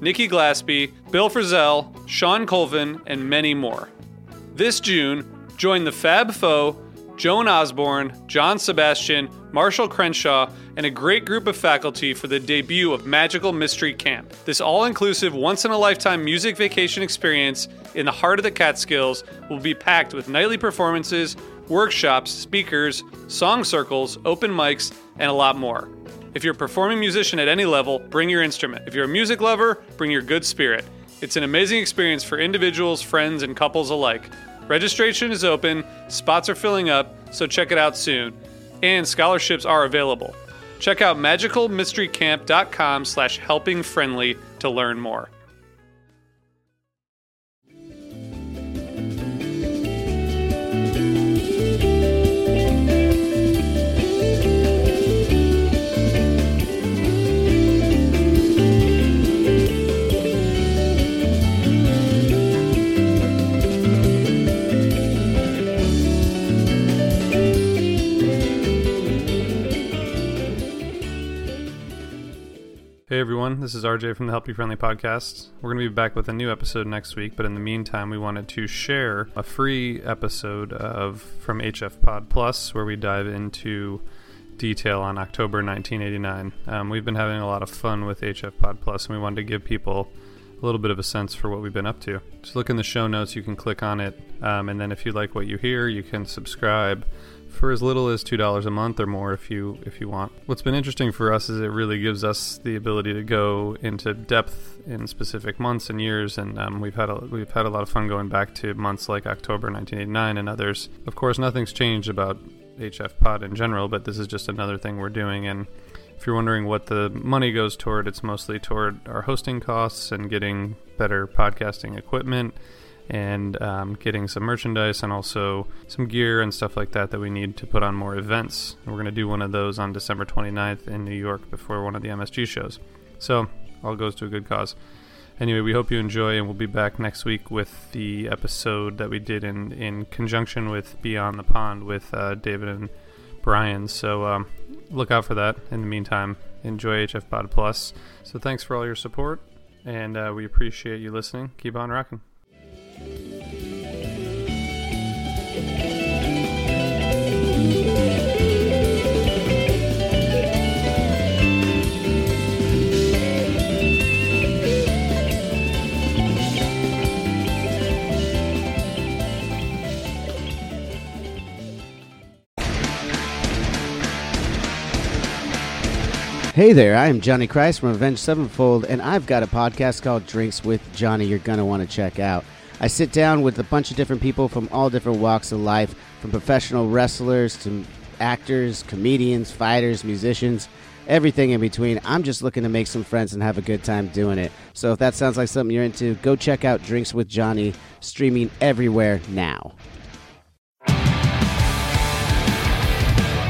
Nikki Glaspie, Bill Frisell, Shawn Colvin, and many more. This June, join the Fab Four, Joan Osborne, John Sebastian, Marshall Crenshaw, and a great group of faculty for the debut of Magical Mystery Camp. This all inclusive, once in a lifetime music vacation experience in the heart of the Catskills will be packed with nightly performances, workshops, speakers, song circles, open mics, and a lot more. If you're a performing musician at any level, bring your instrument. If you're a music lover, bring your good spirit. It's an amazing experience for individuals, friends, and couples alike. Registration is open, spots are filling up, so check it out soon. And scholarships are available. Check out magicalmysterycamp.com slash helpingfriendly to learn more. Everyone, this is RJ from the Helping Friendly podcast. We're going to be back with a new episode next week, but in the meantime, we wanted to share a free episode of from HF Pod Plus where we dive into detail on October 1989. Um, we've been having a lot of fun with HF Pod Plus, and we wanted to give people a little bit of a sense for what we've been up to. Just look in the show notes, you can click on it, um, and then if you like what you hear, you can subscribe for as little as two dollars a month or more if you if you want. What's been interesting for us is it really gives us the ability to go into depth in specific months and years, and um, we've had a, we've had a lot of fun going back to months like October 1989 and others. Of course, nothing's changed about HF Pod in general, but this is just another thing we're doing and. If you're wondering what the money goes toward, it's mostly toward our hosting costs and getting better podcasting equipment and um, getting some merchandise and also some gear and stuff like that that we need to put on more events. we're going to do one of those on December 29th in New York before one of the MSG shows. So, all goes to a good cause. Anyway, we hope you enjoy, and we'll be back next week with the episode that we did in, in conjunction with Beyond the Pond with uh, David and Brian. So um, look out for that. In the meantime, enjoy HF Pod Plus. So thanks for all your support, and uh, we appreciate you listening. Keep on rocking. Hey there, I am Johnny Christ from Avenged Sevenfold, and I've got a podcast called Drinks with Johnny you're going to want to check out. I sit down with a bunch of different people from all different walks of life, from professional wrestlers to actors, comedians, fighters, musicians, everything in between. I'm just looking to make some friends and have a good time doing it. So if that sounds like something you're into, go check out Drinks with Johnny, streaming everywhere now.